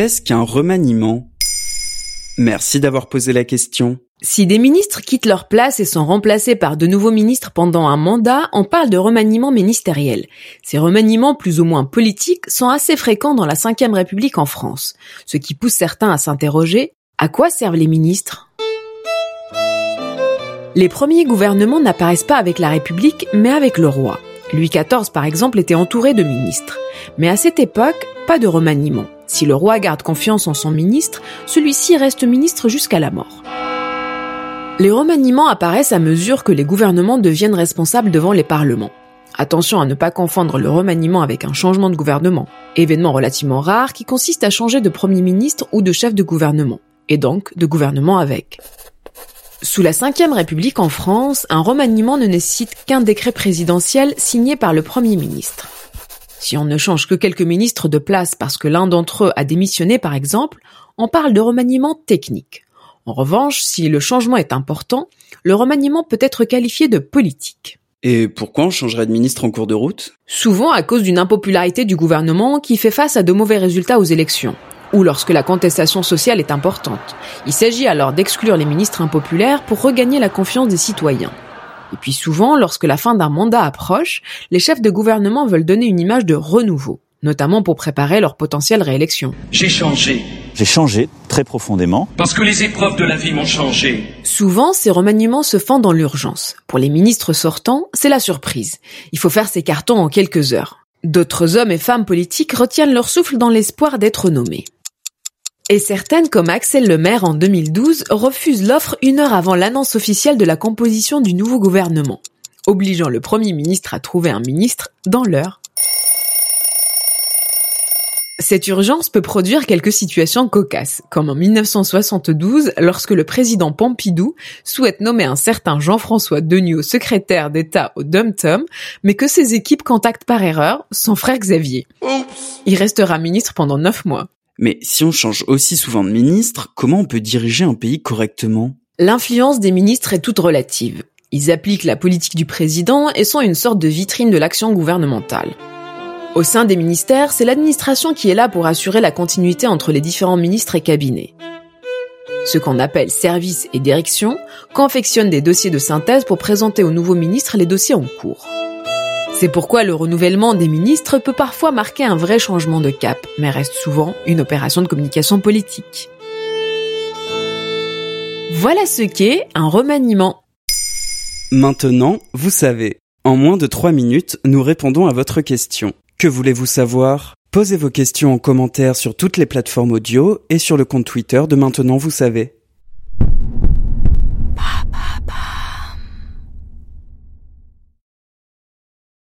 Qu'est-ce qu'un remaniement? Merci d'avoir posé la question. Si des ministres quittent leur place et sont remplacés par de nouveaux ministres pendant un mandat, on parle de remaniement ministériel. Ces remaniements plus ou moins politiques sont assez fréquents dans la Ve République en France, ce qui pousse certains à s'interroger à quoi servent les ministres? Les premiers gouvernements n'apparaissent pas avec la République, mais avec le roi. Louis XIV, par exemple, était entouré de ministres. Mais à cette époque, pas de remaniement. Si le roi garde confiance en son ministre, celui-ci reste ministre jusqu'à la mort. Les remaniements apparaissent à mesure que les gouvernements deviennent responsables devant les parlements. Attention à ne pas confondre le remaniement avec un changement de gouvernement, événement relativement rare qui consiste à changer de premier ministre ou de chef de gouvernement, et donc de gouvernement avec. Sous la Ve République en France, un remaniement ne nécessite qu'un décret présidentiel signé par le Premier ministre. Si on ne change que quelques ministres de place parce que l'un d'entre eux a démissionné par exemple, on parle de remaniement technique. En revanche, si le changement est important, le remaniement peut être qualifié de politique. Et pourquoi on changerait de ministre en cours de route? Souvent à cause d'une impopularité du gouvernement qui fait face à de mauvais résultats aux élections ou lorsque la contestation sociale est importante. Il s'agit alors d'exclure les ministres impopulaires pour regagner la confiance des citoyens. Et puis souvent, lorsque la fin d'un mandat approche, les chefs de gouvernement veulent donner une image de renouveau, notamment pour préparer leur potentielle réélection. J'ai changé. J'ai changé très profondément. Parce que les épreuves de la vie m'ont changé. Souvent, ces remaniements se font dans l'urgence. Pour les ministres sortants, c'est la surprise. Il faut faire ses cartons en quelques heures. D'autres hommes et femmes politiques retiennent leur souffle dans l'espoir d'être nommés. Et certaines, comme Axel Lemaire en 2012, refusent l'offre une heure avant l'annonce officielle de la composition du nouveau gouvernement, obligeant le Premier ministre à trouver un ministre dans l'heure. Cette urgence peut produire quelques situations cocasses, comme en 1972 lorsque le président Pompidou souhaite nommer un certain Jean-François Degnaud secrétaire d'État au Dum-Tum, mais que ses équipes contactent par erreur son frère Xavier. Il restera ministre pendant neuf mois. Mais si on change aussi souvent de ministre, comment on peut diriger un pays correctement? L'influence des ministres est toute relative. Ils appliquent la politique du président et sont une sorte de vitrine de l'action gouvernementale. Au sein des ministères, c'est l'administration qui est là pour assurer la continuité entre les différents ministres et cabinets. Ce qu'on appelle service et direction confectionne des dossiers de synthèse pour présenter aux nouveaux ministres les dossiers en cours. C'est pourquoi le renouvellement des ministres peut parfois marquer un vrai changement de cap, mais reste souvent une opération de communication politique. Voilà ce qu'est un remaniement. Maintenant, vous savez. En moins de 3 minutes, nous répondons à votre question. Que voulez-vous savoir? Posez vos questions en commentaire sur toutes les plateformes audio et sur le compte Twitter de Maintenant, vous savez.